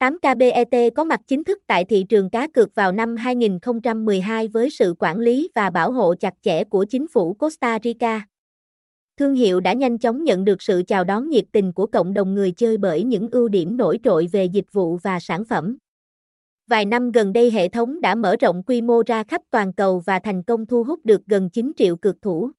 8KBET có mặt chính thức tại thị trường cá cược vào năm 2012 với sự quản lý và bảo hộ chặt chẽ của chính phủ Costa Rica. Thương hiệu đã nhanh chóng nhận được sự chào đón nhiệt tình của cộng đồng người chơi bởi những ưu điểm nổi trội về dịch vụ và sản phẩm. Vài năm gần đây, hệ thống đã mở rộng quy mô ra khắp toàn cầu và thành công thu hút được gần 9 triệu cược thủ.